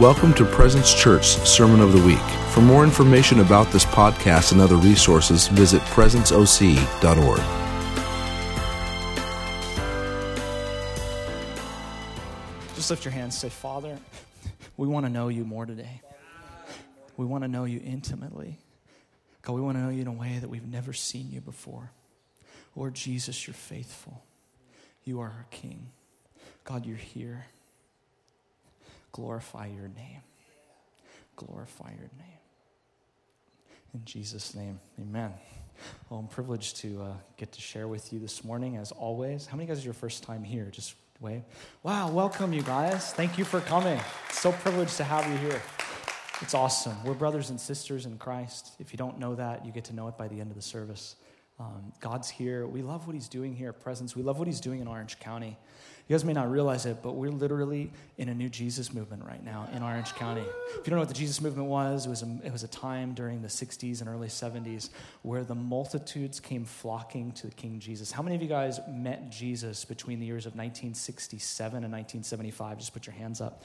Welcome to Presence Church Sermon of the Week. For more information about this podcast and other resources, visit presenceoc.org. Just lift your hands say, Father, we want to know you more today. We want to know you intimately. God, we want to know you in a way that we've never seen you before. Lord Jesus, you're faithful. You are our King. God, you're here. Glorify your name. Glorify your name. In Jesus' name, amen. Well, I'm privileged to uh, get to share with you this morning, as always. How many guys are your first time here? Just wave. Wow, welcome, you guys. Thank you for coming. So privileged to have you here. It's awesome. We're brothers and sisters in Christ. If you don't know that, you get to know it by the end of the service. Um, God's here. We love what He's doing here at Presence. We love what He's doing in Orange County. You guys may not realize it, but we're literally in a new Jesus movement right now in Orange County. If you don't know what the Jesus movement was, it was a, it was a time during the 60s and early 70s where the multitudes came flocking to the King Jesus. How many of you guys met Jesus between the years of 1967 and 1975? Just put your hands up.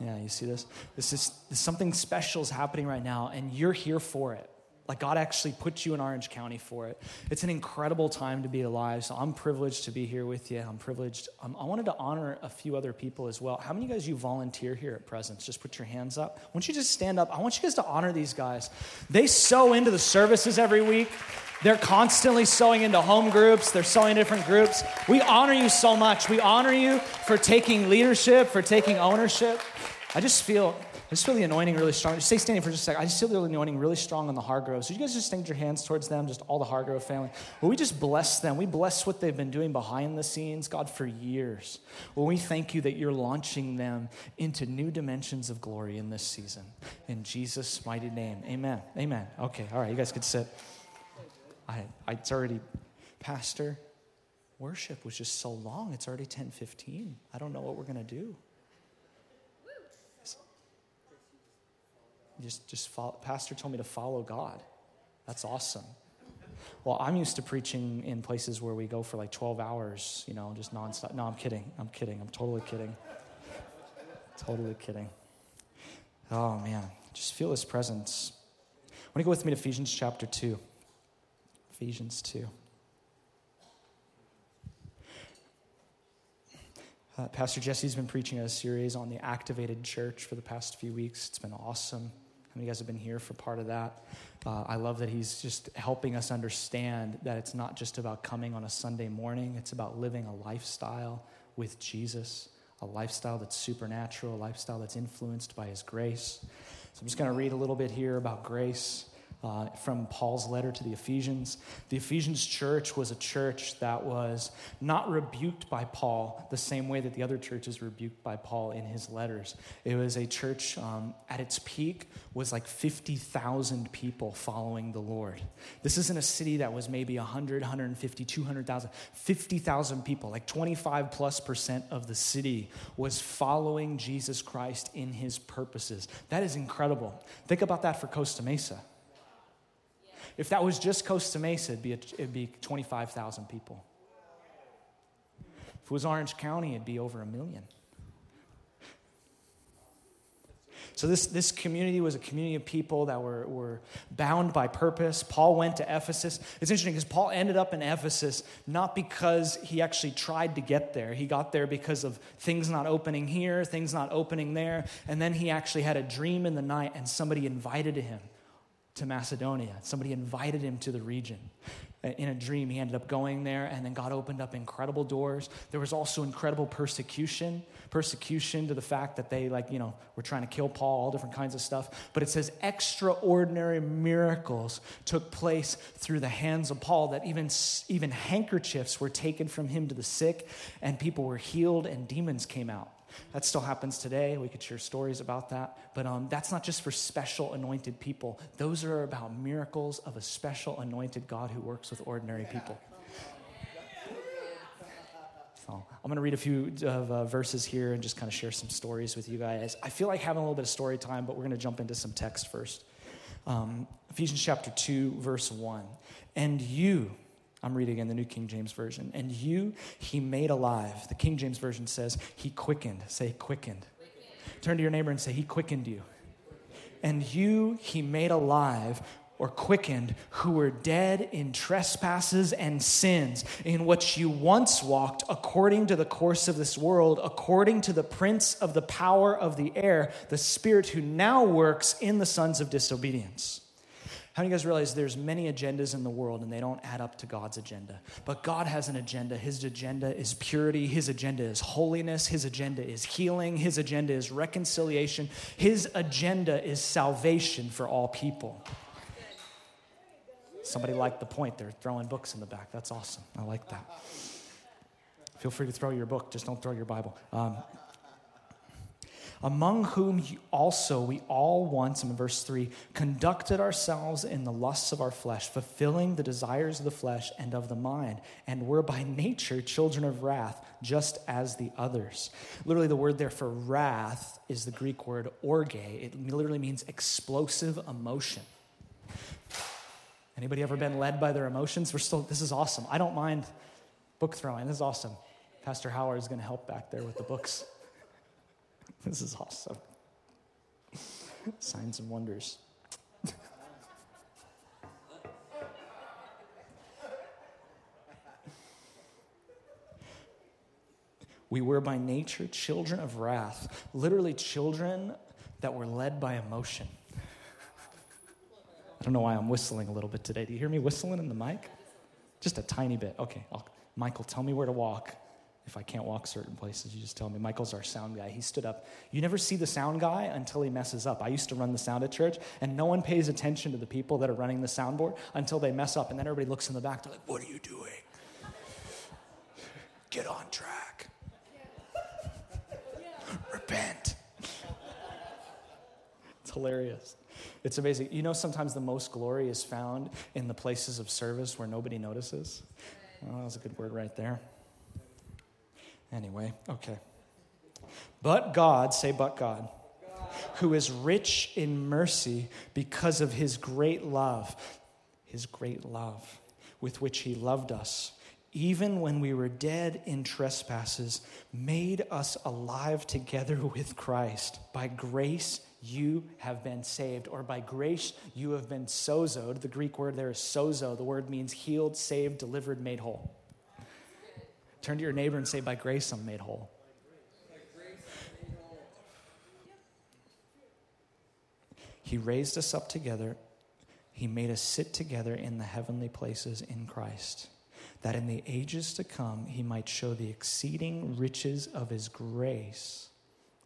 Yeah, you see this? This is something special is happening right now, and you're here for it. Like God actually put you in Orange County for it. It's an incredible time to be alive. So I'm privileged to be here with you. I'm privileged. Um, I wanted to honor a few other people as well. How many of you guys you volunteer here at Presence? Just put your hands up. Why don't you just stand up? I want you guys to honor these guys. They sow into the services every week. They're constantly sowing into home groups. They're sowing different groups. We honor you so much. We honor you for taking leadership, for taking ownership. I just feel just feel the anointing really strong. Just stay standing for just a second. I just feel the anointing really strong on the Hargrove. So you guys just extend your hands towards them, just all the Hargrove family. Well, we just bless them. We bless what they've been doing behind the scenes, God, for years. Well, we thank you that you're launching them into new dimensions of glory in this season. In Jesus' mighty name. Amen. Amen. Okay, all right, you guys could sit. I, I it's already, Pastor, worship was just so long. It's already 10:15. I don't know what we're going to do. Just just follow. pastor told me to follow god. That's awesome. Well i'm used to preaching in places where we go for like 12 hours you know just nonstop. No i'm kidding. I'm kidding. I'm totally kidding. Totally kidding. Oh man. Just feel his presence. Want to go with me to ephesians chapter 2 ephesians 2 Uh, Pastor Jesse's been preaching a series on the activated church for the past few weeks. It's been awesome. How many of you guys have been here for part of that? Uh, I love that he's just helping us understand that it's not just about coming on a Sunday morning, it's about living a lifestyle with Jesus, a lifestyle that's supernatural, a lifestyle that's influenced by his grace. So I'm just going to read a little bit here about grace uh, from Paul's letter to the Ephesians. The Ephesians church was a church that was not rebuked by Paul the same way that the other churches were rebuked by Paul in his letters. It was a church um, at its peak was like 50,000 people following the Lord. This isn't a city that was maybe 100, 150, 200,000, 50,000 people, like 25 plus percent of the city was following Jesus Christ in his purposes. That is incredible. Think about that for Costa Mesa. If that was just Costa Mesa, it'd be, it'd be 25,000 people. If it was Orange County, it'd be over a million. So, this, this community was a community of people that were, were bound by purpose. Paul went to Ephesus. It's interesting because Paul ended up in Ephesus not because he actually tried to get there. He got there because of things not opening here, things not opening there. And then he actually had a dream in the night, and somebody invited him to Macedonia. Somebody invited him to the region. In a dream, he ended up going there, and then God opened up incredible doors. There was also incredible persecution, persecution to the fact that they, like, you know, were trying to kill Paul, all different kinds of stuff. But it says extraordinary miracles took place through the hands of Paul, that even, even handkerchiefs were taken from him to the sick, and people were healed, and demons came out. That still happens today. We could share stories about that. But um, that's not just for special anointed people, those are about miracles of a special anointed God who works with ordinary people. So I'm going to read a few of uh, verses here and just kind of share some stories with you guys. I feel like having a little bit of story time, but we're going to jump into some text first. Um, Ephesians chapter 2, verse 1. And you, I'm reading in the New King James Version. And you he made alive. The King James Version says he quickened. Say quickened. Turn to your neighbor and say, He quickened you. And you he made alive or quickened who were dead in trespasses and sins, in which you once walked according to the course of this world, according to the prince of the power of the air, the spirit who now works in the sons of disobedience. How many of you guys realize there's many agendas in the world and they don't add up to God's agenda? But God has an agenda. His agenda is purity. His agenda is holiness. His agenda is healing. His agenda is reconciliation. His agenda is salvation for all people. Somebody liked the point. They're throwing books in the back. That's awesome. I like that. Feel free to throw your book, just don't throw your Bible. Um, among whom also we all once, in verse 3, conducted ourselves in the lusts of our flesh, fulfilling the desires of the flesh and of the mind, and were by nature children of wrath, just as the others. Literally, the word there for wrath is the Greek word orge. It literally means explosive emotion. Anybody ever been led by their emotions? We're still, this is awesome. I don't mind book throwing. This is awesome. Pastor Howard is going to help back there with the books. This is awesome. Signs and wonders. we were by nature children of wrath, literally children that were led by emotion. I don't know why I'm whistling a little bit today. Do you hear me whistling in the mic? Just a tiny bit. Okay, I'll, Michael, tell me where to walk if I can't walk certain places, you just tell me. Michael's our sound guy. He stood up. You never see the sound guy until he messes up. I used to run the sound at church, and no one pays attention to the people that are running the soundboard until they mess up. And then everybody looks in the back. They're like, What are you doing? Get on track. Repent. It's hilarious. It's amazing. You know, sometimes the most glory is found in the places of service where nobody notices. Oh, that was a good word right there. Anyway, okay. But God, say, but God, who is rich in mercy because of his great love, his great love with which he loved us, even when we were dead in trespasses, made us alive together with Christ. By grace, you have been saved, or by grace, you have been sozoed. The Greek word there is sozo. The word means healed, saved, delivered, made whole. Turn to your neighbor and say, By grace I'm made whole. He raised us up together. He made us sit together in the heavenly places in Christ, that in the ages to come he might show the exceeding riches of his grace,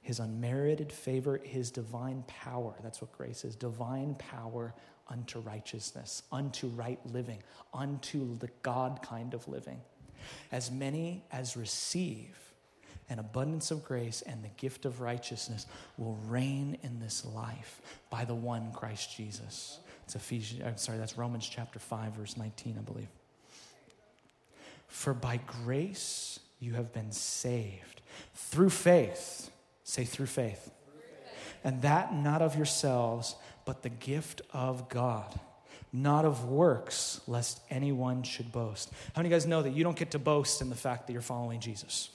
his unmerited favor, his divine power. That's what grace is divine power unto righteousness, unto right living, unto the God kind of living. As many as receive an abundance of grace and the gift of righteousness will reign in this life by the one Christ Jesus. It's Ephesians, I'm sorry, that's Romans chapter 5, verse 19, I believe. For by grace you have been saved through faith. Say, through faith. And that not of yourselves, but the gift of God not of works, lest anyone should boast. How many of you guys know that you don't get to boast in the fact that you're following Jesus?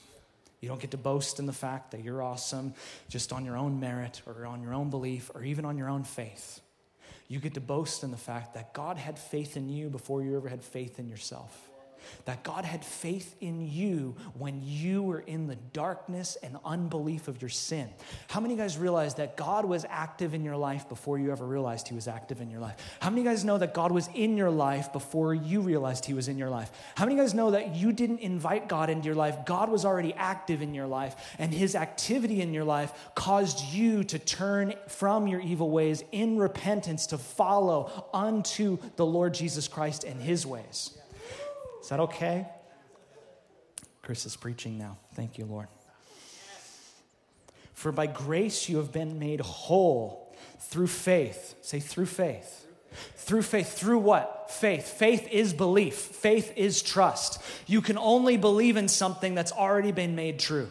You don't get to boast in the fact that you're awesome just on your own merit or on your own belief or even on your own faith. You get to boast in the fact that God had faith in you before you ever had faith in yourself that God had faith in you when you were in the darkness and unbelief of your sin. How many of you guys realize that God was active in your life before you ever realized He was active in your life? How many of you guys know that God was in your life before you realized He was in your life? How many of you guys know that you didn't invite God into your life? God was already active in your life, and His activity in your life caused you to turn from your evil ways in repentance to follow unto the Lord Jesus Christ and His ways. Is that okay? Chris is preaching now. Thank you, Lord. For by grace you have been made whole through faith. Say, through faith. Through faith. Through what? Faith. Faith is belief, faith is trust. You can only believe in something that's already been made true.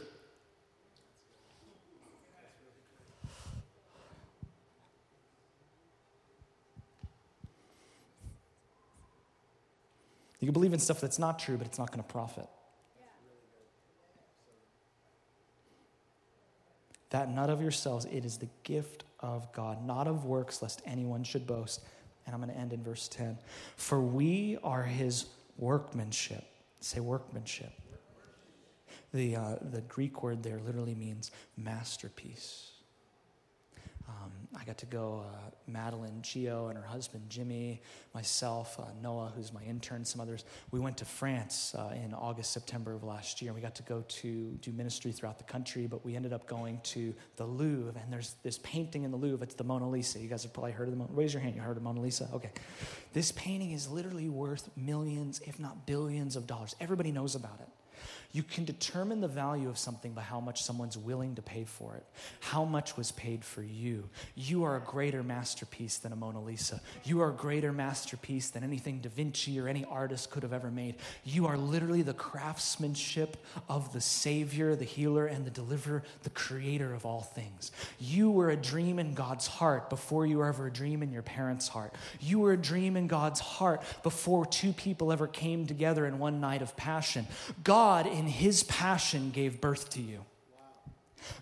You can believe in stuff that's not true, but it's not going to profit. that not of yourselves, it is the gift of God, not of works, lest anyone should boast. And I'm going to end in verse 10. For we are his workmanship. Say workmanship. The, uh, the Greek word there literally means masterpiece. Um, I got to go, uh, Madeline Gio and her husband Jimmy, myself, uh, Noah, who's my intern, some others. We went to France uh, in August, September of last year. We got to go to do ministry throughout the country, but we ended up going to the Louvre, and there's this painting in the Louvre. It's the Mona Lisa. You guys have probably heard of the Mona Raise your hand. You heard of Mona Lisa? Okay. This painting is literally worth millions, if not billions of dollars. Everybody knows about it. You can determine the value of something by how much someone's willing to pay for it. How much was paid for you? You are a greater masterpiece than a Mona Lisa. You are a greater masterpiece than anything Da Vinci or any artist could have ever made. You are literally the craftsmanship of the Savior, the healer, and the deliverer, the creator of all things. You were a dream in God's heart before you were ever a dream in your parents' heart. You were a dream in God's heart before two people ever came together in one night of passion. God, in his passion, gave birth to you.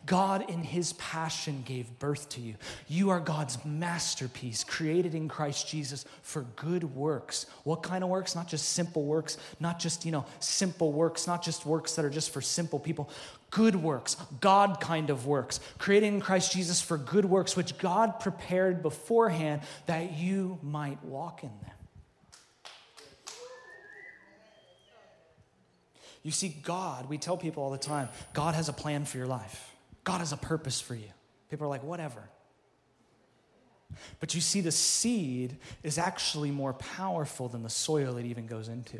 God, in his passion, gave birth to you. You are God's masterpiece, created in Christ Jesus for good works. What kind of works? Not just simple works, not just, you know, simple works, not just works that are just for simple people. Good works, God kind of works, created in Christ Jesus for good works, which God prepared beforehand that you might walk in them. You see, God, we tell people all the time, God has a plan for your life, God has a purpose for you. People are like, whatever. But you see, the seed is actually more powerful than the soil it even goes into.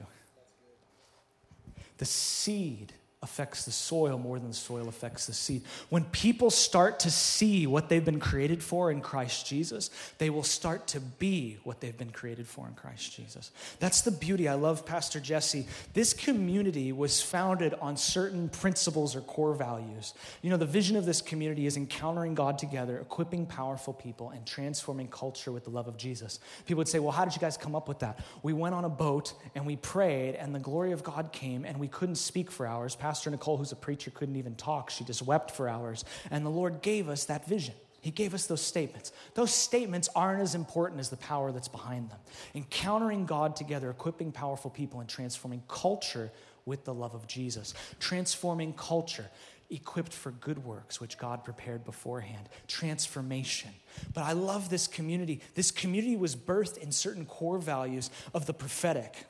The seed affects the soil more than the soil affects the seed. When people start to see what they've been created for in Christ Jesus, they will start to be what they've been created for in Christ Jesus. That's the beauty. I love Pastor Jesse. This community was founded on certain principles or core values. You know, the vision of this community is encountering God together, equipping powerful people, and transforming culture with the love of Jesus. People would say, Well, how did you guys come up with that? We went on a boat and we prayed, and the glory of God came, and we couldn't speak for hours. Pastor Nicole, who's a preacher, couldn't even talk. She just wept for hours. And the Lord gave us that vision. He gave us those statements. Those statements aren't as important as the power that's behind them. Encountering God together, equipping powerful people, and transforming culture with the love of Jesus. Transforming culture, equipped for good works, which God prepared beforehand. Transformation. But I love this community. This community was birthed in certain core values of the prophetic.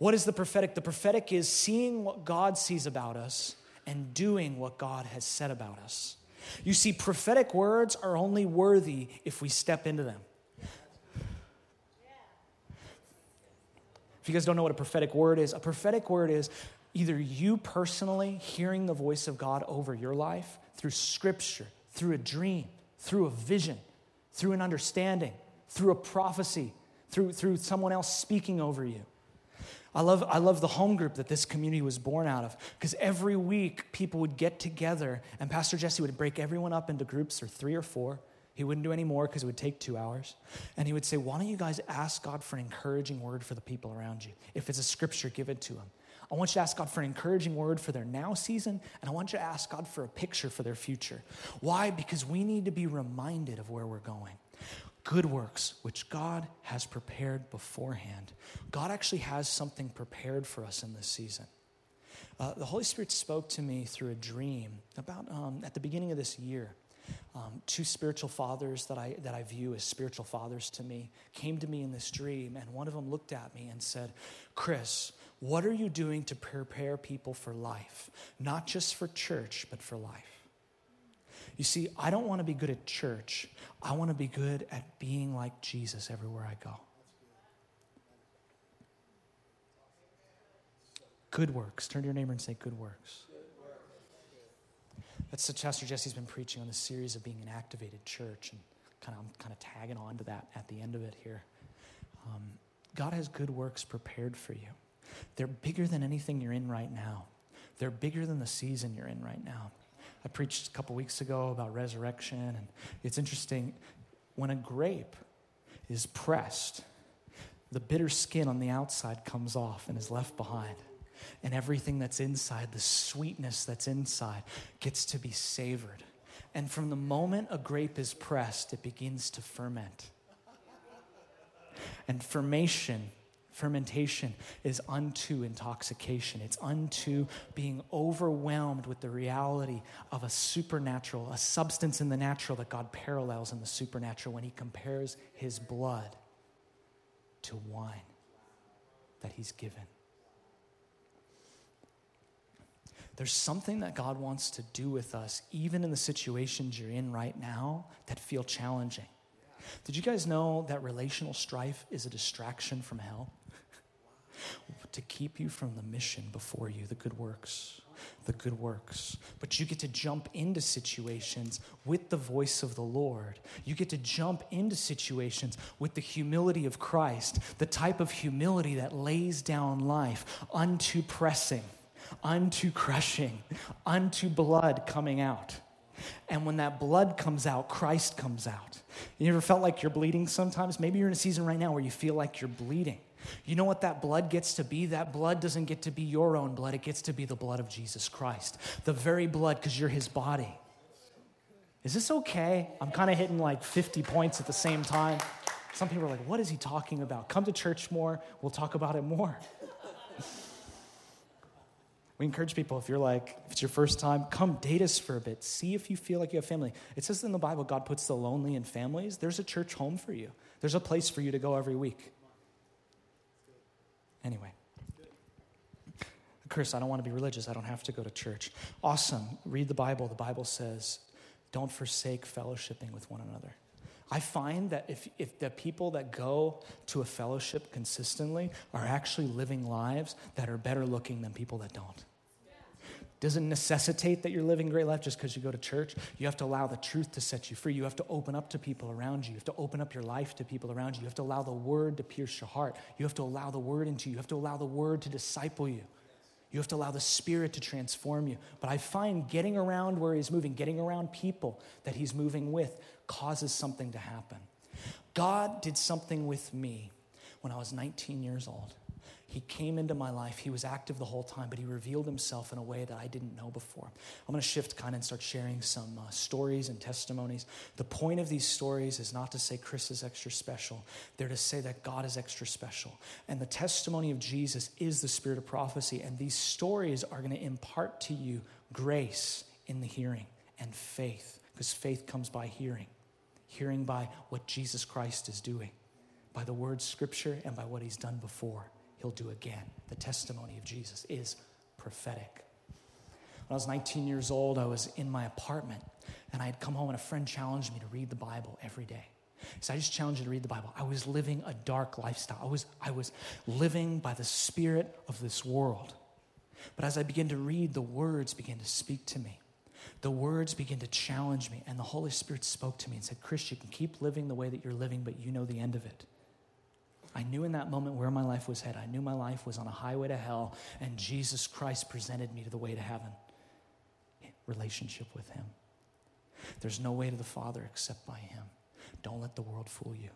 What is the prophetic? The prophetic is seeing what God sees about us and doing what God has said about us. You see, prophetic words are only worthy if we step into them. If you guys don't know what a prophetic word is, a prophetic word is either you personally hearing the voice of God over your life through scripture, through a dream, through a vision, through an understanding, through a prophecy, through, through someone else speaking over you. I love, I love the home group that this community was born out of because every week people would get together and Pastor Jesse would break everyone up into groups or three or four. He wouldn't do any more because it would take two hours. And he would say, Why don't you guys ask God for an encouraging word for the people around you? If it's a scripture, give it to them. I want you to ask God for an encouraging word for their now season, and I want you to ask God for a picture for their future. Why? Because we need to be reminded of where we're going good works which God has prepared beforehand. God actually has something prepared for us in this season. Uh, the Holy Spirit spoke to me through a dream about um, at the beginning of this year. Um, two spiritual fathers that I, that I view as spiritual fathers to me came to me in this dream, and one of them looked at me and said, Chris, what are you doing to prepare people for life? Not just for church, but for life. You see, I don't want to be good at church. I want to be good at being like Jesus everywhere I go. Good works. Turn to your neighbor and say, Good works. That's what Pastor Jesse's been preaching on this series of being an activated church, and kind of I'm kind of tagging on to that at the end of it here. Um, God has good works prepared for you. They're bigger than anything you're in right now. They're bigger than the season you're in right now. I preached a couple weeks ago about resurrection, and it's interesting. When a grape is pressed, the bitter skin on the outside comes off and is left behind. And everything that's inside, the sweetness that's inside, gets to be savored. And from the moment a grape is pressed, it begins to ferment. And fermation, fermentation is unto intoxication. It's unto being overwhelmed with the reality of a supernatural, a substance in the natural that God parallels in the supernatural when he compares his blood to wine that he's given. There's something that God wants to do with us, even in the situations you're in right now that feel challenging. Did you guys know that relational strife is a distraction from hell? To keep you from the mission before you, the good works. The good works. But you get to jump into situations with the voice of the Lord. You get to jump into situations with the humility of Christ, the type of humility that lays down life unto pressing unto crushing, unto blood coming out. And when that blood comes out, Christ comes out. You ever felt like you're bleeding sometimes? Maybe you're in a season right now where you feel like you're bleeding. You know what that blood gets to be? That blood doesn't get to be your own blood, it gets to be the blood of Jesus Christ. The very blood, because you're his body. Is this okay? I'm kind of hitting like 50 points at the same time. Some people are like, what is he talking about? Come to church more, we'll talk about it more. We encourage people if you're like, if it's your first time, come date us for a bit. See if you feel like you have family. It says in the Bible, God puts the lonely in families. There's a church home for you, there's a place for you to go every week. Anyway. Chris, I don't want to be religious. I don't have to go to church. Awesome. Read the Bible. The Bible says, don't forsake fellowshipping with one another. I find that if, if the people that go to a fellowship consistently are actually living lives that are better looking than people that don't doesn't necessitate that you're living great life just because you go to church. You have to allow the truth to set you free. You have to open up to people around you. You have to open up your life to people around you. You have to allow the word to pierce your heart. You have to allow the word into you. You have to allow the word to disciple you. You have to allow the Spirit to transform you. But I find getting around where He's moving, getting around people that He's moving with, causes something to happen. God did something with me when I was 19 years old. He came into my life. He was active the whole time, but he revealed himself in a way that I didn't know before. I'm going to shift kind of and start sharing some uh, stories and testimonies. The point of these stories is not to say Chris is extra special, they're to say that God is extra special. And the testimony of Jesus is the spirit of prophecy. And these stories are going to impart to you grace in the hearing and faith, because faith comes by hearing, hearing by what Jesus Christ is doing, by the word scripture, and by what he's done before he'll do again. The testimony of Jesus is prophetic. When I was 19 years old, I was in my apartment and I had come home and a friend challenged me to read the Bible every day. So I just challenged you to read the Bible. I was living a dark lifestyle. I was, I was living by the spirit of this world. But as I began to read, the words began to speak to me. The words began to challenge me, and the Holy Spirit spoke to me and said, Chris, you can keep living the way that you're living, but you know the end of it. I knew in that moment where my life was headed. I knew my life was on a highway to hell, and Jesus Christ presented me to the way to heaven relationship with Him. There's no way to the Father except by Him. Don't let the world fool you.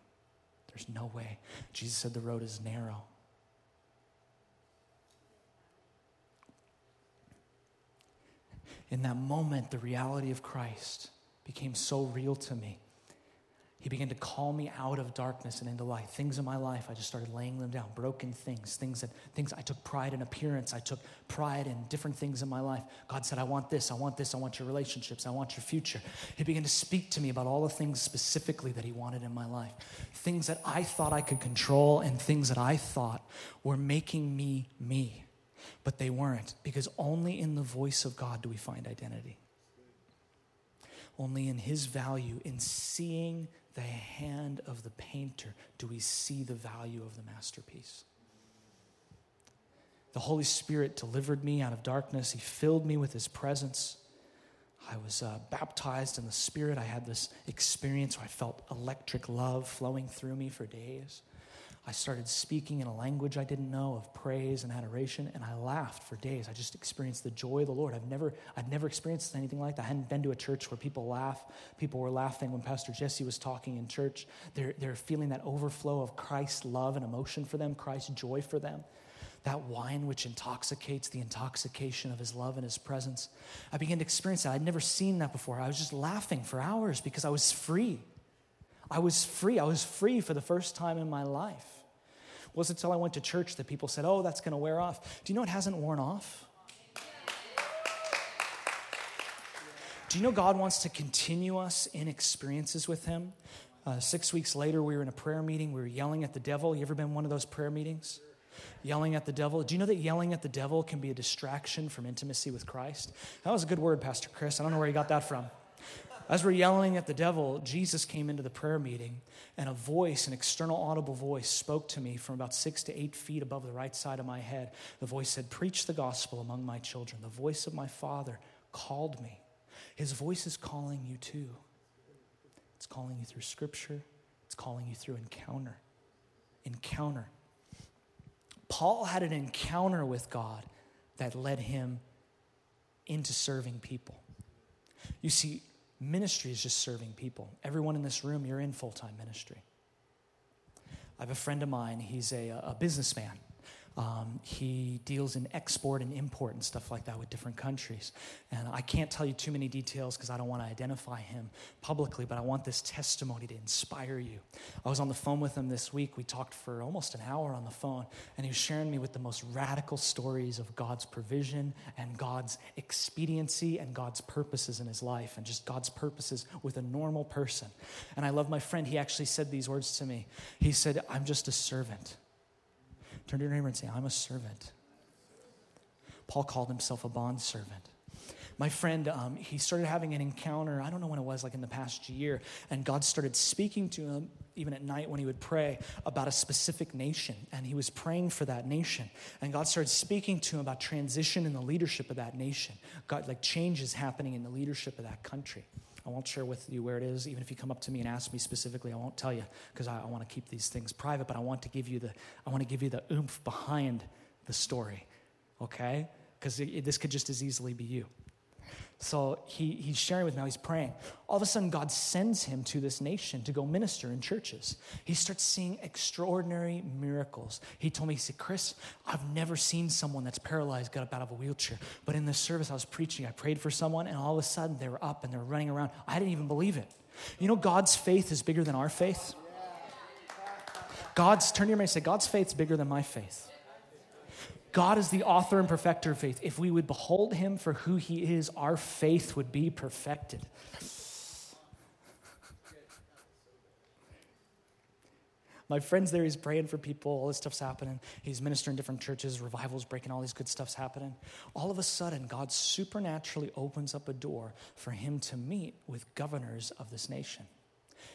There's no way. Jesus said the road is narrow. In that moment, the reality of Christ became so real to me he began to call me out of darkness and into light. Things in my life, I just started laying them down. Broken things, things that things I took pride in appearance. I took pride in different things in my life. God said, I want this, I want this, I want your relationships, I want your future. He began to speak to me about all the things specifically that he wanted in my life. Things that I thought I could control and things that I thought were making me me. But they weren't, because only in the voice of God do we find identity. Only in his value, in seeing the hand of the painter do we see the value of the masterpiece. The Holy Spirit delivered me out of darkness. He filled me with His presence. I was uh, baptized in the Spirit. I had this experience where I felt electric love flowing through me for days. I started speaking in a language I didn't know of praise and adoration, and I laughed for days. I just experienced the joy of the Lord. I've never, I'd never experienced anything like that. I hadn't been to a church where people laugh. People were laughing when Pastor Jesse was talking in church. They're, they're feeling that overflow of Christ's love and emotion for them, Christ's joy for them. that wine which intoxicates, the intoxication of his love and his presence. I began to experience that. I'd never seen that before. I was just laughing for hours because I was free. I was free. I was free for the first time in my life. It wasn't until I went to church that people said, Oh, that's going to wear off. Do you know it hasn't worn off? Do you know God wants to continue us in experiences with Him? Uh, six weeks later, we were in a prayer meeting. We were yelling at the devil. You ever been one of those prayer meetings? Yelling at the devil. Do you know that yelling at the devil can be a distraction from intimacy with Christ? That was a good word, Pastor Chris. I don't know where you got that from. As we're yelling at the devil, Jesus came into the prayer meeting, and a voice, an external audible voice, spoke to me from about six to eight feet above the right side of my head. The voice said, Preach the gospel among my children. The voice of my Father called me. His voice is calling you too. It's calling you through scripture, it's calling you through encounter. Encounter. Paul had an encounter with God that led him into serving people. You see, ministry is just serving people. Everyone in this room, you're in full time ministry. I have a friend of mine, he's a, a businessman. Um, he deals in export and import and stuff like that with different countries. And I can't tell you too many details because I don't want to identify him publicly, but I want this testimony to inspire you. I was on the phone with him this week. We talked for almost an hour on the phone, and he was sharing me with the most radical stories of God's provision and God's expediency and God's purposes in his life and just God's purposes with a normal person. And I love my friend. He actually said these words to me. He said, I'm just a servant. Turn to your neighbor and say, I'm a servant. Paul called himself a bond servant. My friend, um, he started having an encounter, I don't know when it was, like in the past year, and God started speaking to him, even at night when he would pray, about a specific nation. And he was praying for that nation. And God started speaking to him about transition in the leadership of that nation. God, like changes happening in the leadership of that country. I won't share with you where it is. Even if you come up to me and ask me specifically, I won't tell you because I, I want to keep these things private. But I want to give you the I want to give you the oomph behind the story, okay? Because this could just as easily be you. So he, he's sharing with me how he's praying. All of a sudden, God sends him to this nation to go minister in churches. He starts seeing extraordinary miracles. He told me, he said, Chris, I've never seen someone that's paralyzed get up out of a wheelchair. But in this service, I was preaching, I prayed for someone, and all of a sudden they were up and they're running around. I didn't even believe it. You know, God's faith is bigger than our faith. God's, turn to your mind and say, God's faith is bigger than my faith. God is the author and perfecter of faith. If we would behold him for who he is, our faith would be perfected. My friend's there, he's praying for people, all this stuff's happening. He's ministering different churches, revivals breaking, all these good stuff's happening. All of a sudden, God supernaturally opens up a door for him to meet with governors of this nation.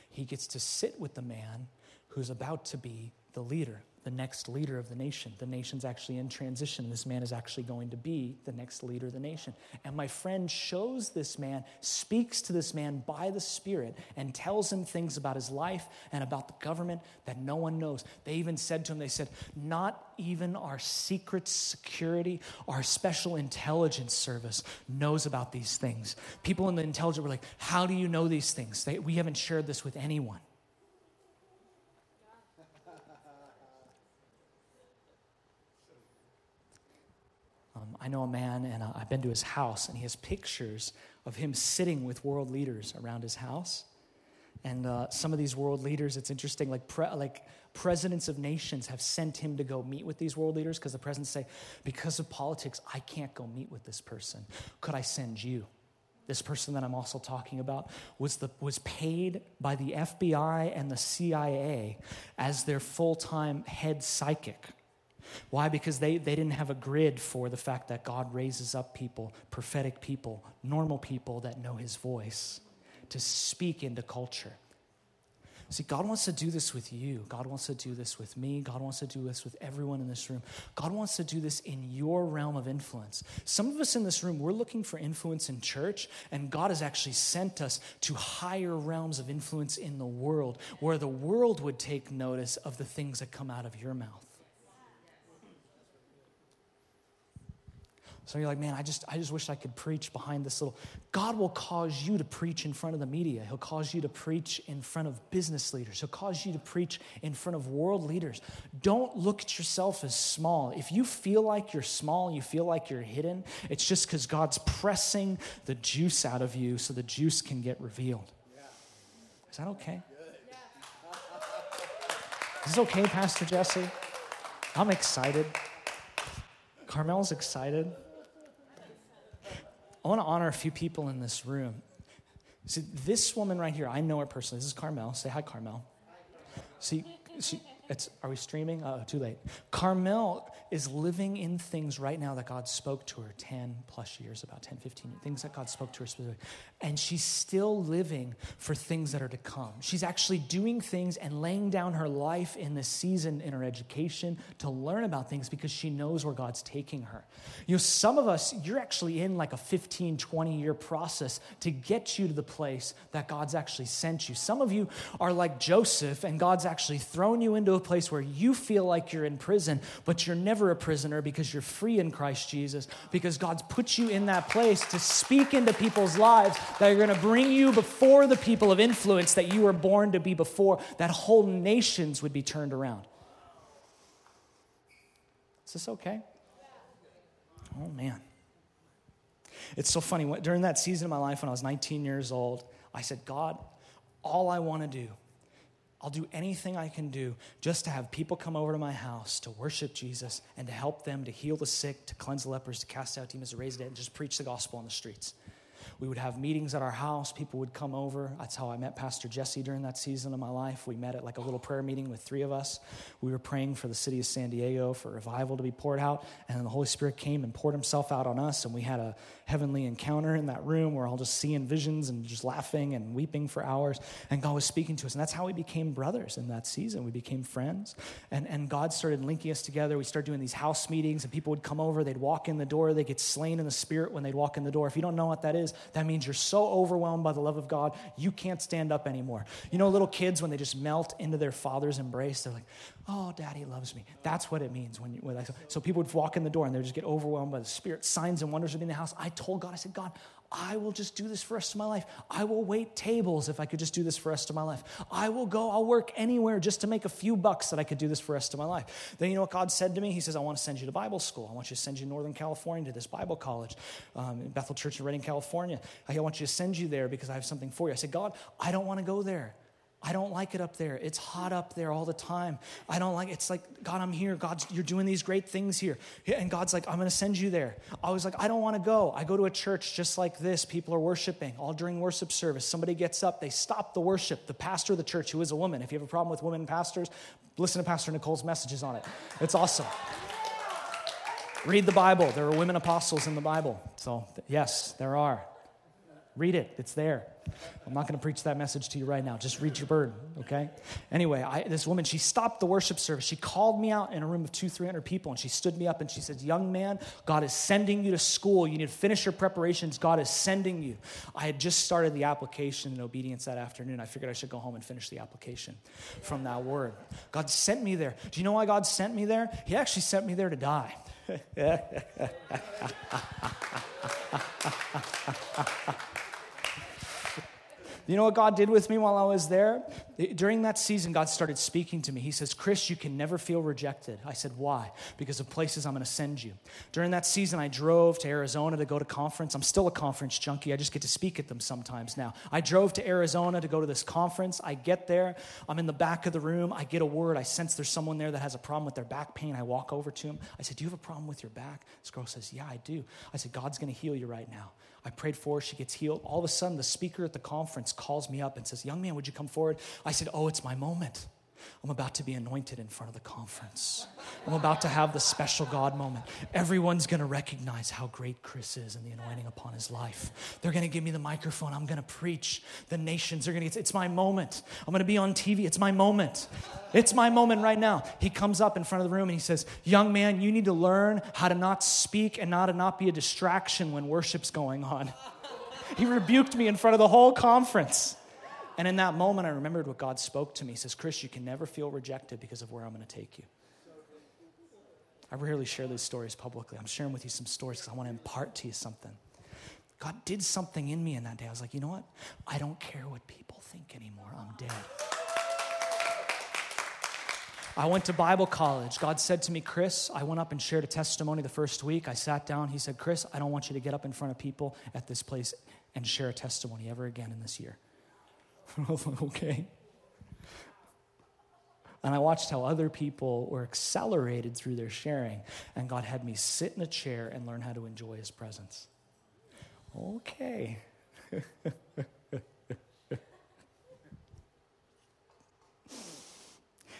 He gets to sit with the man who's about to be the leader the next leader of the nation. The nation's actually in transition. This man is actually going to be the next leader of the nation. And my friend shows this man, speaks to this man by the Spirit, and tells him things about his life and about the government that no one knows. They even said to him, they said, Not even our secret security, our special intelligence service knows about these things. People in the intelligence were like, How do you know these things? They, we haven't shared this with anyone. I know a man, and uh, I've been to his house, and he has pictures of him sitting with world leaders around his house. And uh, some of these world leaders, it's interesting, like, pre- like presidents of nations have sent him to go meet with these world leaders because the presidents say, because of politics, I can't go meet with this person. Could I send you? This person that I'm also talking about was, the, was paid by the FBI and the CIA as their full time head psychic why? Because they, they didn't have a grid for the fact that God raises up people, prophetic people, normal people that know his voice to speak into culture. See, God wants to do this with you. God wants to do this with me. God wants to do this with everyone in this room. God wants to do this in your realm of influence. Some of us in this room, we're looking for influence in church, and God has actually sent us to higher realms of influence in the world where the world would take notice of the things that come out of your mouth. So you're like, man, I just, I just wish I could preach behind this little. God will cause you to preach in front of the media. He'll cause you to preach in front of business leaders. He'll cause you to preach in front of world leaders. Don't look at yourself as small. If you feel like you're small, you feel like you're hidden, it's just because God's pressing the juice out of you so the juice can get revealed. Is that okay? Is this okay, Pastor Jesse? I'm excited. Carmel's excited. I want to honor a few people in this room. See, this woman right here, I know her personally. This is Carmel. Say hi, Carmel. See, see it's, are we streaming? Oh, too late. Carmel is living in things right now that God spoke to her 10 plus years, about 10, 15 things that God spoke to her specifically. And she's still living for things that are to come. She's actually doing things and laying down her life in this season in her education to learn about things because she knows where God's taking her. You know, some of us, you're actually in like a 15, 20 year process to get you to the place that God's actually sent you. Some of you are like Joseph, and God's actually thrown you into a place where you feel like you're in prison, but you're never a prisoner because you're free in Christ Jesus, because God's put you in that place to speak into people's lives that are going to bring you before the people of influence that you were born to be before, that whole nations would be turned around. Is this okay? Oh, man. It's so funny. During that season of my life when I was 19 years old, I said, God, all I want to do I'll do anything I can do just to have people come over to my house to worship Jesus and to help them to heal the sick, to cleanse the lepers, to cast out demons, to raise the dead, and just preach the gospel on the streets. We would have meetings at our house. People would come over. That's how I met Pastor Jesse during that season of my life. We met at like a little prayer meeting with three of us. We were praying for the city of San Diego for revival to be poured out. And then the Holy Spirit came and poured himself out on us. And we had a heavenly encounter in that room where all just seeing visions and just laughing and weeping for hours. And God was speaking to us. And that's how we became brothers in that season. We became friends. And, and God started linking us together. We started doing these house meetings, and people would come over. They'd walk in the door. They get slain in the spirit when they'd walk in the door. If you don't know what that is, that means you're so overwhelmed by the love of God, you can't stand up anymore. You know, little kids, when they just melt into their father's embrace, they're like, oh, daddy loves me. That's what it means when you, when I, so people would walk in the door and they would just get overwhelmed by the Spirit. Signs and wonders would be in the house. I told God, I said, God, I will just do this for the rest of my life. I will wait tables if I could just do this for the rest of my life. I will go, I'll work anywhere just to make a few bucks that I could do this for the rest of my life. Then you know what God said to me? He says, I want to send you to Bible school. I want you to send you to Northern California to this Bible college, um, in Bethel Church in Redding, California. I want you to send you there because I have something for you. I said, God, I don't want to go there. I don't like it up there. It's hot up there all the time. I don't like it. it's like God, I'm here. God, you're doing these great things here. And God's like, I'm going to send you there. I was like, I don't want to go. I go to a church just like this. People are worshiping all during worship service. Somebody gets up, they stop the worship. The pastor of the church, who is a woman. If you have a problem with women pastors, listen to Pastor Nicole's messages on it. It's awesome. Read the Bible. There are women apostles in the Bible. So, yes, there are. Read it, it's there. I'm not going to preach that message to you right now. Just read your bird, okay? Anyway, I, this woman, she stopped the worship service. She called me out in a room of two, 300 people, and she stood me up and she said, Young man, God is sending you to school. You need to finish your preparations. God is sending you. I had just started the application in obedience that afternoon. I figured I should go home and finish the application from that word. God sent me there. Do you know why God sent me there? He actually sent me there to die. You know what God did with me while I was there? During that season, God started speaking to me. He says, Chris, you can never feel rejected. I said, Why? Because of places I'm going to send you. During that season, I drove to Arizona to go to conference. I'm still a conference junkie. I just get to speak at them sometimes now. I drove to Arizona to go to this conference. I get there. I'm in the back of the room. I get a word. I sense there's someone there that has a problem with their back pain. I walk over to him. I said, Do you have a problem with your back? This girl says, Yeah, I do. I said, God's going to heal you right now. I prayed for her. She gets healed. All of a sudden, the speaker at the conference calls me up and says, Young man, would you come forward? Said, Oh, it's my moment. I'm about to be anointed in front of the conference. I'm about to have the special God moment. Everyone's going to recognize how great Chris is and the anointing upon his life. They're going to give me the microphone. I'm going to preach. The nations are going to get, it's my moment. I'm going to be on TV. It's my moment. It's my moment right now. He comes up in front of the room and he says, Young man, you need to learn how to not speak and how to not be a distraction when worship's going on. He rebuked me in front of the whole conference. And in that moment, I remembered what God spoke to me. He says, Chris, you can never feel rejected because of where I'm going to take you. I rarely share these stories publicly. I'm sharing with you some stories because I want to impart to you something. God did something in me in that day. I was like, you know what? I don't care what people think anymore. I'm dead. I went to Bible college. God said to me, Chris, I went up and shared a testimony the first week. I sat down. He said, Chris, I don't want you to get up in front of people at this place and share a testimony ever again in this year. I was like, okay. And I watched how other people were accelerated through their sharing, and God had me sit in a chair and learn how to enjoy His presence. Okay.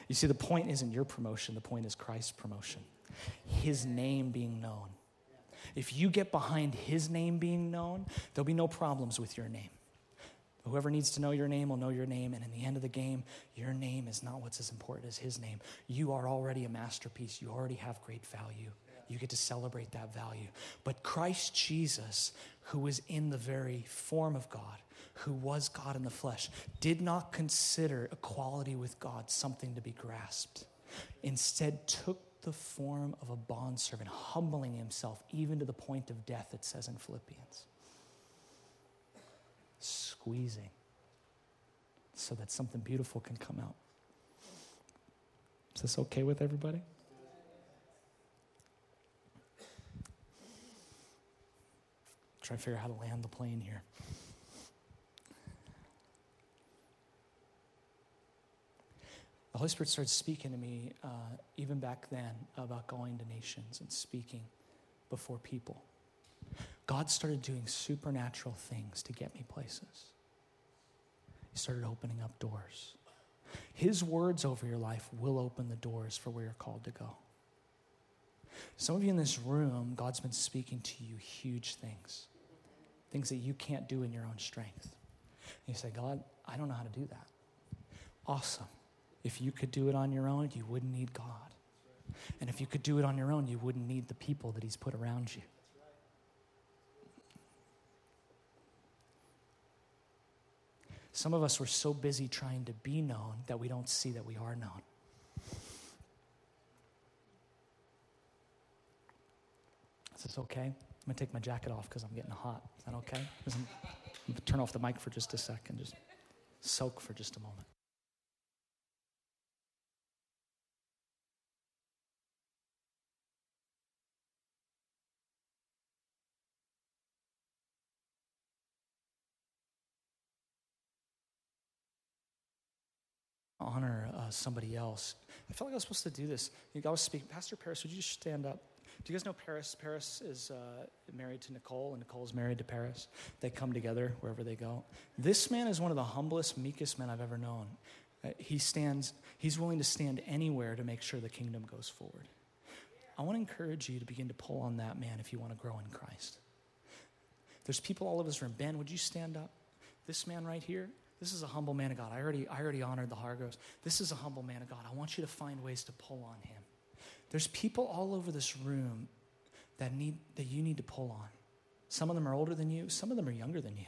You see, the point isn't your promotion, the point is Christ's promotion, His name being known. If you get behind His name being known, there'll be no problems with your name. Whoever needs to know your name will know your name, and in the end of the game, your name is not what's as important as His name. You are already a masterpiece, you already have great value. You get to celebrate that value. But Christ Jesus, who was in the very form of God, who was God in the flesh, did not consider equality with God something to be grasped. Instead, took the form of a bondservant, humbling himself even to the point of death, it says in Philippians. Squeezing so that something beautiful can come out. Is this okay with everybody? Try to figure out how to land the plane here. The Holy Spirit started speaking to me uh, even back then about going to nations and speaking before people. God started doing supernatural things to get me places. He started opening up doors. His words over your life will open the doors for where you're called to go. Some of you in this room, God's been speaking to you huge things, things that you can't do in your own strength. And you say, God, I don't know how to do that. Awesome. If you could do it on your own, you wouldn't need God. And if you could do it on your own, you wouldn't need the people that He's put around you. Some of us were so busy trying to be known that we don't see that we are known. Is this okay? I'm to take my jacket off because I'm getting hot. Is that okay? I'm to turn off the mic for just a second, just soak for just a moment. Honor uh, somebody else. I felt like I was supposed to do this. I was speaking. Pastor Paris, would you just stand up? Do you guys know Paris? Paris is uh, married to Nicole, and Nicole's married to Paris. They come together wherever they go. This man is one of the humblest, meekest men I've ever known. Uh, he stands. He's willing to stand anywhere to make sure the kingdom goes forward. I want to encourage you to begin to pull on that man if you want to grow in Christ. There's people all over this room. Ben, would you stand up? This man right here, this is a humble man of God. I already, I already honored the Hargroves. This is a humble man of God. I want you to find ways to pull on him. There's people all over this room that need that you need to pull on. Some of them are older than you, some of them are younger than you.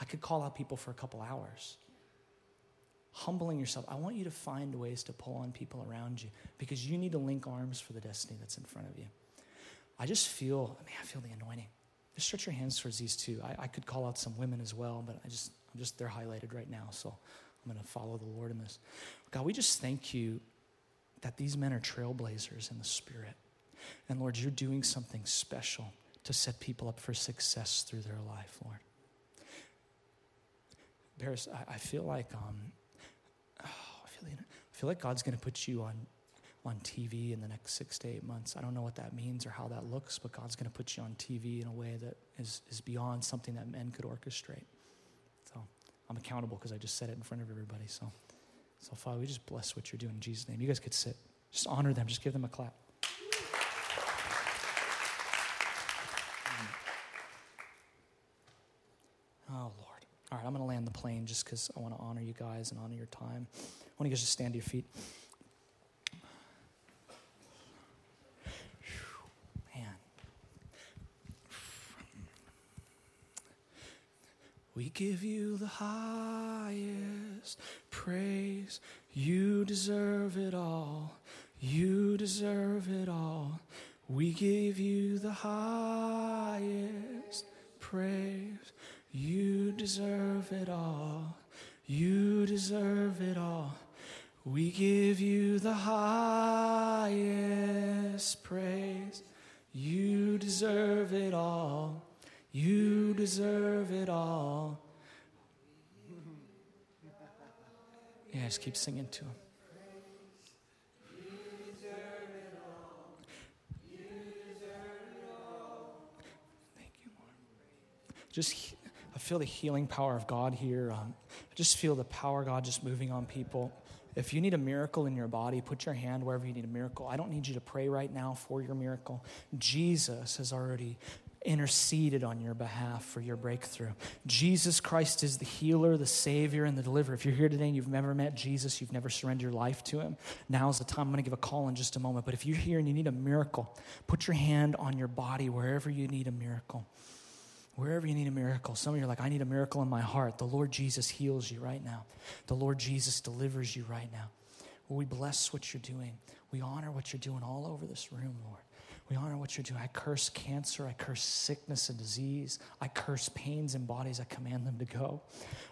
I could call out people for a couple hours. Humbling yourself. I want you to find ways to pull on people around you because you need to link arms for the destiny that's in front of you. I just feel, I mean, I feel the anointing. Just stretch your hands towards these two. I, I could call out some women as well, but I just Just, they're highlighted right now, so I'm going to follow the Lord in this. God, we just thank you that these men are trailblazers in the Spirit. And Lord, you're doing something special to set people up for success through their life, Lord. Paris, I, I feel like um, oh, I, feel, I feel like God's going to put you on on TV in the next six to eight months. I don't know what that means or how that looks, but God's going to put you on TV in a way that is, is beyond something that men could orchestrate. I'm accountable because I just said it in front of everybody. So, so Father, we just bless what you're doing in Jesus' name. You guys could sit. Just honor them. Just give them a clap. Oh, Lord. All right, I'm going to land the plane just because I want to honor you guys and honor your time. I want you guys to stand to your feet. We give you the highest praise. You deserve it all. You deserve it all. We give you the highest praise. You deserve it all. You deserve it all. We give you the highest praise. You deserve it all. You deserve it all. Yeah, just keep singing to him. You deserve it all. Thank you, Lord. Just, I feel the healing power of God here. Um, I just feel the power of God just moving on people. If you need a miracle in your body, put your hand wherever you need a miracle. I don't need you to pray right now for your miracle. Jesus has already interceded on your behalf for your breakthrough. Jesus Christ is the healer, the Savior, and the deliverer. If you're here today and you've never met Jesus, you've never surrendered your life to Him, now's the time. I'm going to give a call in just a moment. But if you're here and you need a miracle, put your hand on your body wherever you need a miracle. Wherever you need a miracle. Some of you are like, I need a miracle in my heart. The Lord Jesus heals you right now. The Lord Jesus delivers you right now. We bless what you're doing. We honor what you're doing all over this room, Lord. We honor what you're doing. I curse cancer. I curse sickness and disease. I curse pains in bodies. I command them to go.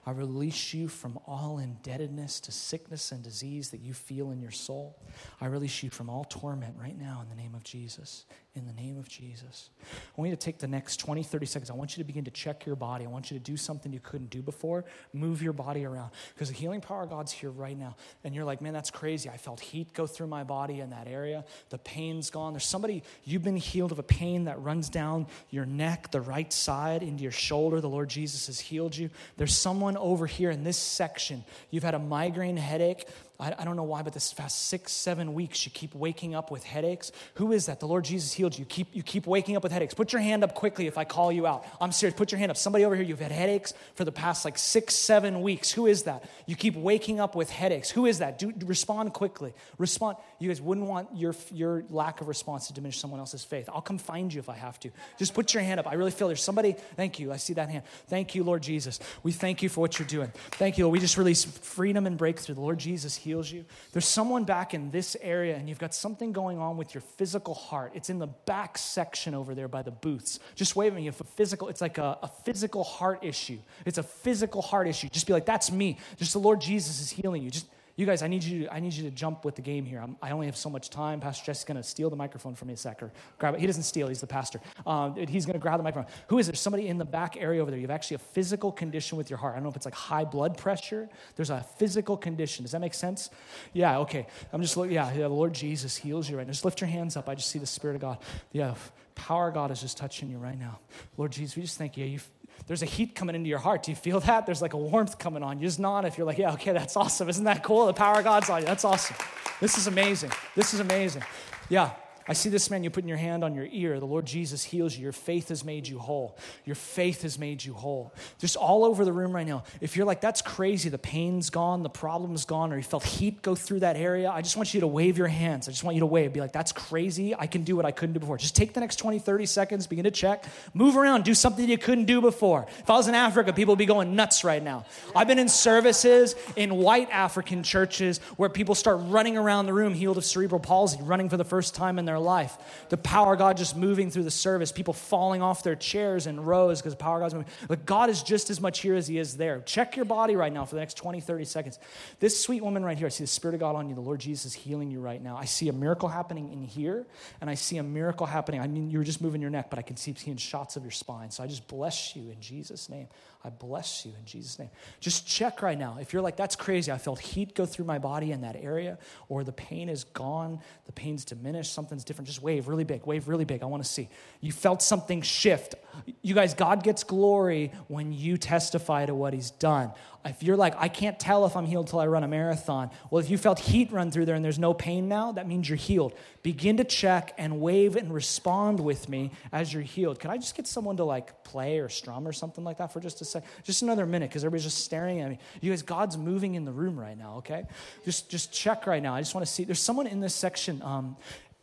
I release you from all indebtedness to sickness and disease that you feel in your soul. I release you from all torment right now in the name of Jesus in the name of Jesus. I want you to take the next 20, 30 seconds. I want you to begin to check your body. I want you to do something you couldn't do before. Move your body around because the healing power of God's here right now. And you're like, man, that's crazy. I felt heat go through my body in that area. The pain's gone. There's somebody, you've been healed of a pain that runs down your neck, the right side, into your shoulder. The Lord Jesus has healed you. There's someone over here in this section. You've had a migraine headache I, I don't know why, but this past six, seven weeks, you keep waking up with headaches. Who is that? The Lord Jesus healed you. Keep, you keep waking up with headaches. Put your hand up quickly if I call you out. I'm serious. Put your hand up. Somebody over here, you've had headaches for the past like six, seven weeks. Who is that? You keep waking up with headaches. Who is that? Do, respond quickly. Respond. You guys wouldn't want your, your lack of response to diminish someone else's faith. I'll come find you if I have to. Just put your hand up. I really feel there's somebody. Thank you. I see that hand. Thank you, Lord Jesus. We thank you for what you're doing. Thank you. We just release freedom and breakthrough. The Lord Jesus heals you. There's someone back in this area and you've got something going on with your physical heart. It's in the back section over there by the booths. Just wave at me. You a physical, it's like a, a physical heart issue. It's a physical heart issue. Just be like, that's me. Just the Lord Jesus is healing you. Just you guys, I need you. To, I need you to jump with the game here. I'm, i only have so much time. Pastor Jesse's going to steal the microphone from me a sec or grab it. He doesn't steal. He's the pastor. Um, he's going to grab the microphone. Who is there? Somebody in the back area over there. You have actually a physical condition with your heart. I don't know if it's like high blood pressure. There's a physical condition. Does that make sense? Yeah. Okay. I'm just. Yeah. Yeah. The Lord Jesus heals you right now. Just lift your hands up. I just see the Spirit of God. Yeah. Power of God is just touching you right now. Lord Jesus, we just thank you. you there's a heat coming into your heart. Do you feel that? There's like a warmth coming on. You just nod if you're like, yeah, okay, that's awesome. Isn't that cool? The power of God's on you. That's awesome. This is amazing. This is amazing. Yeah. I see this man, you're putting your hand on your ear. The Lord Jesus heals you. Your faith has made you whole. Your faith has made you whole. Just all over the room right now. If you're like, that's crazy, the pain's gone, the problem's gone, or you felt heat go through that area, I just want you to wave your hands. I just want you to wave. Be like, that's crazy. I can do what I couldn't do before. Just take the next 20, 30 seconds, begin to check, move around, do something you couldn't do before. If I was in Africa, people would be going nuts right now. I've been in services in white African churches where people start running around the room healed of cerebral palsy, running for the first time in their their life. The power of God just moving through the service, people falling off their chairs in rows because the power of God's moving. But God is just as much here as He is there. Check your body right now for the next 20, 30 seconds. This sweet woman right here, I see the Spirit of God on you. The Lord Jesus is healing you right now. I see a miracle happening in here, and I see a miracle happening. I mean, you were just moving your neck, but I can see seeing shots of your spine. So I just bless you in Jesus' name. I bless you in Jesus' name. Just check right now. If you're like, that's crazy, I felt heat go through my body in that area, or the pain is gone, the pain's diminished, something's different, just wave really big, wave really big. I want to see. You felt something shift. You guys, God gets glory when you testify to what He's done. If you're like, I can't tell if I'm healed till I run a marathon, well, if you felt heat run through there and there's no pain now, that means you're healed. Begin to check and wave and respond with me as you're healed. Can I just get someone to like play or strum or something like that for just a Just another minute because everybody's just staring at me. You guys, God's moving in the room right now, okay? Just, just check right now. I just want to see. There's someone in this section. Um,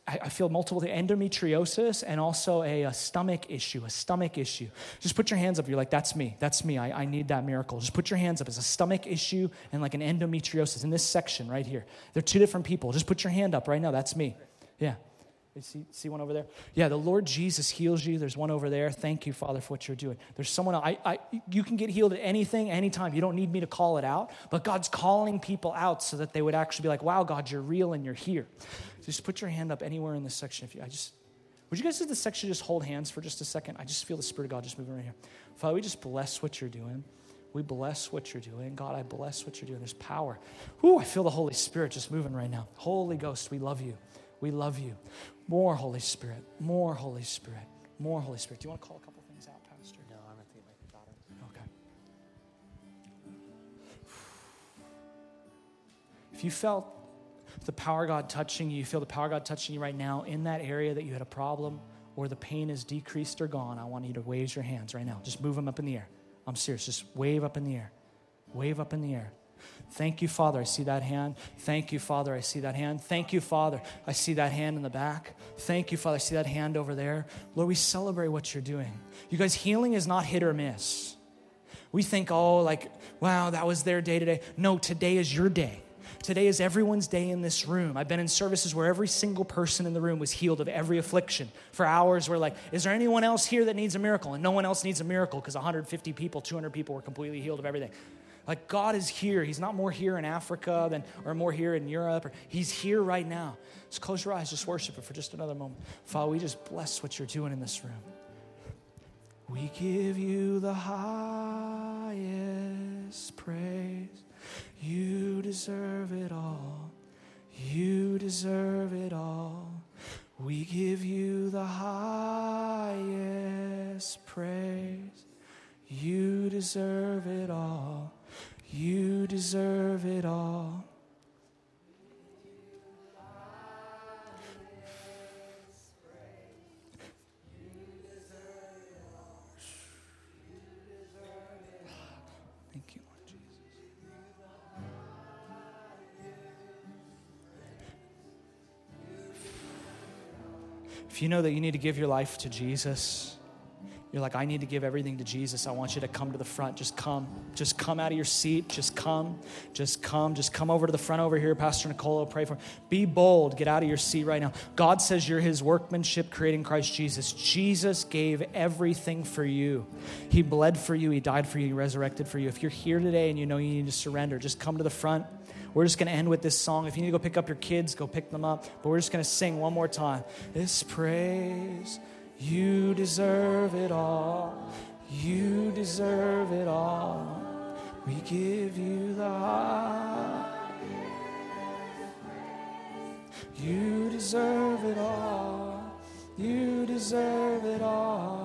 I, I feel multiple endometriosis and also a, a, stomach issue, a stomach issue. Just put your hands up. You're like, that's me. That's me. I, I need that miracle. Just put your hands up. It's a stomach issue and like an endometriosis in this section right here. They're two different people. Just put your hand up right now. That's me. Yeah. See, see one over there? Yeah, the Lord Jesus heals you. There's one over there. Thank you, Father, for what you're doing. There's someone, I, I, you can get healed at anything, anytime. You don't need me to call it out, but God's calling people out so that they would actually be like, wow, God, you're real and you're here. Just put your hand up anywhere in this section. If you, I just, would you guys in this section just hold hands for just a second? I just feel the Spirit of God just moving right here. Father, we just bless what you're doing. We bless what you're doing. God, I bless what you're doing. There's power. Ooh, I feel the Holy Spirit just moving right now. Holy Ghost, we love you. We love you. More Holy Spirit. More Holy Spirit. More Holy Spirit. Do you want to call a couple things out, Pastor? No, I'm to think my daughter. Okay. If you felt the power God touching you, you feel the power God touching you right now in that area that you had a problem or the pain is decreased or gone, I want you to wave your hands right now. Just move them up in the air. I'm serious. Just wave up in the air. Wave up in the air. Thank you, Father. I see that hand. Thank you, Father. I see that hand. Thank you, Father. I see that hand in the back. Thank you, Father. I see that hand over there. Lord, we celebrate what you're doing. You guys, healing is not hit or miss. We think, oh, like, wow, that was their day today. No, today is your day. Today is everyone's day in this room. I've been in services where every single person in the room was healed of every affliction. For hours, we're like, is there anyone else here that needs a miracle? And no one else needs a miracle because 150 people, 200 people were completely healed of everything. Like God is here. He's not more here in Africa than or more here in Europe. Or, he's here right now. Just close your eyes, just worship it for just another moment. Father, we just bless what you're doing in this room. We give you the highest praise. You deserve it all. You deserve it all. We give you the highest praise. You deserve it all. You deserve it all. Thank you, Jesus. If you know that you need to give your life to Jesus, you're like, I need to give everything to Jesus. I want you to come to the front. Just come. Just come out of your seat. Just come. Just come. Just come over to the front over here. Pastor Nicole pray for. Him. Be bold. Get out of your seat right now. God says you're his workmanship creating Christ Jesus. Jesus gave everything for you. He bled for you. He died for you. He resurrected for you. If you're here today and you know you need to surrender, just come to the front. We're just going to end with this song. If you need to go pick up your kids, go pick them up. But we're just going to sing one more time. This praise you deserve it all. You deserve it all. We give you the heart. You deserve it all. You deserve it all.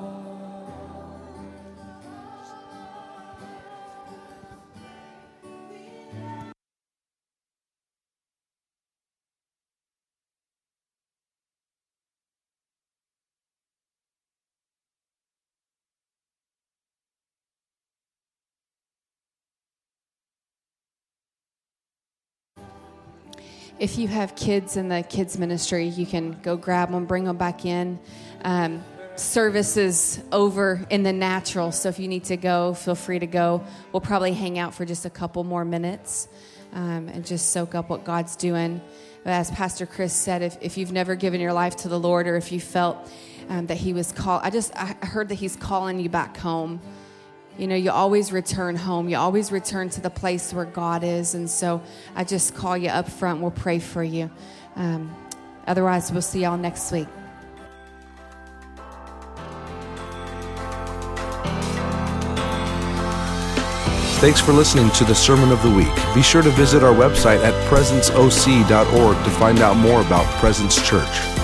If you have kids in the kids ministry, you can go grab them, bring them back in. Um, service is over in the natural, so if you need to go, feel free to go. We'll probably hang out for just a couple more minutes um, and just soak up what God's doing. As Pastor Chris said, if, if you've never given your life to the Lord or if you felt um, that He was called, I just I heard that He's calling you back home you know, you always return home. You always return to the place where God is. And so I just call you up front. We'll pray for you. Um, otherwise, we'll see y'all next week. Thanks for listening to the Sermon of the Week. Be sure to visit our website at presenceoc.org to find out more about Presence Church.